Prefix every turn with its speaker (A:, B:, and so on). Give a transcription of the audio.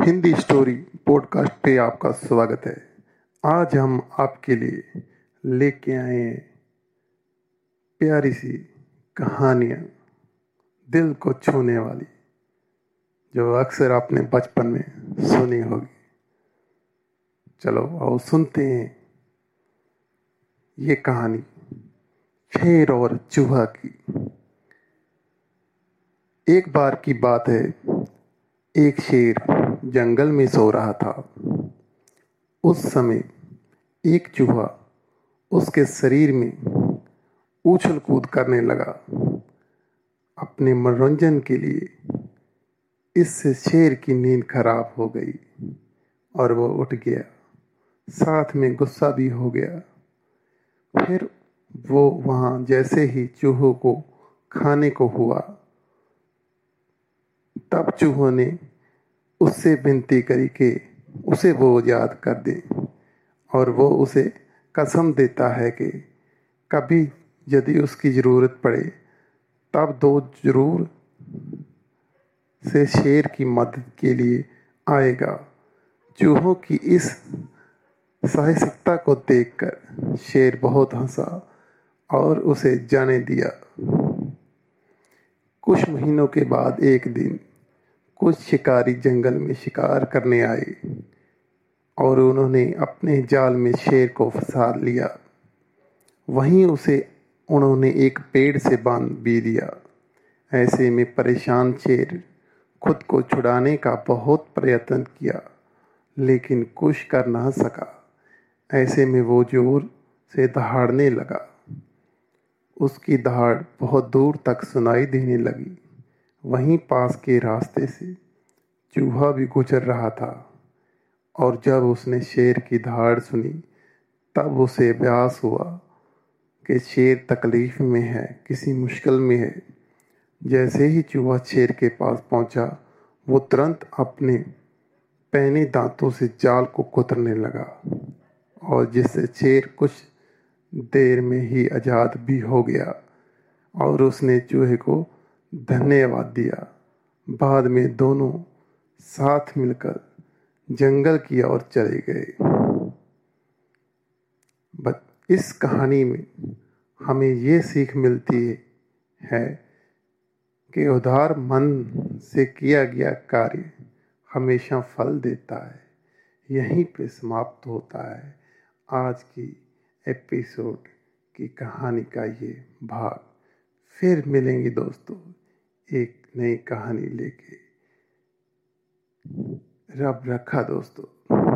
A: Hindi story podcast पे आपका स्वागत है। आज हम आपके लिए लेके आए हैं प्यारी सी कहानियाँ दिल को छूने वाली, जो अक्सर आपने बचपन में सुनी होगी। चलो आओ सुनते हैं ये कहानी, शेर और चूहा की। एक बार की बात है, एक शेर जंगल में सो रहा था। उस समय एक चूहा उसके शरीर में उछल कूद करने लगा। अपने मनोरंजन के लिए इससे शेर की नींद खराब हो गई और वो उठ गया। साथ में गुस्सा भी हो गया। फिर वो वहाँ जैसे ही चूहों को खाने को हुआ, तब चूहों ने उससे विनती करी कि उसे वो याद कर दे और वो उसे कसम देता है कि कभी यदि उसकी ज़रूरत पड़े, तब दो ज़रूर से शेर की मदद के लिए आएगा। चूहों की इस साहसिकता को देखकर शेर बहुत हंसा और उसे जाने दिया। कुछ महीनों के बाद एक दिन कुछ शिकारी जंगल में शिकार करने आए और उन्होंने अपने जाल में शेर को फंसा लिया। वहीं उसे उन्होंने एक पेड़ से बाँध भी दिया। ऐसे में परेशान शेर खुद को छुड़ाने का बहुत प्रयत्न किया, लेकिन कुछ कर ना सका। ऐसे में वो ज़ोर से दहाड़ने लगा। उसकी दहाड़ बहुत दूर तक सुनाई देने लगी। वहीं पास के रास्ते से चूहा भी गुजर रहा था। और जब उसने शेर की धाड़ सुनी, तब उसे अभ्यास हुआ कि शेर तकलीफ़ में है, किसी मुश्किल में है। जैसे ही चूहा शेर के पास पहुँचा, वो तुरंत अपने पैने दांतों से जाल को कुतरने लगा। और जिससे शेर कुछ देर में ही आज़ाद भी हो गया, और उसने चूहे को धन्यवाद दिया। बाद में दोनों साथ मिलकर जंगल की ओर चले गए। इस कहानी में हमें ये सीख मिलती है कि उधार मन से किया गया कार्य हमेशा फल देता है। यहीं पे समाप्त होता है आज की एपिसोड की कहानी का ये भाग। फिर मिलेंगे दोस्तों। एक नई कहानी लेके। रब रखा दोस्तों।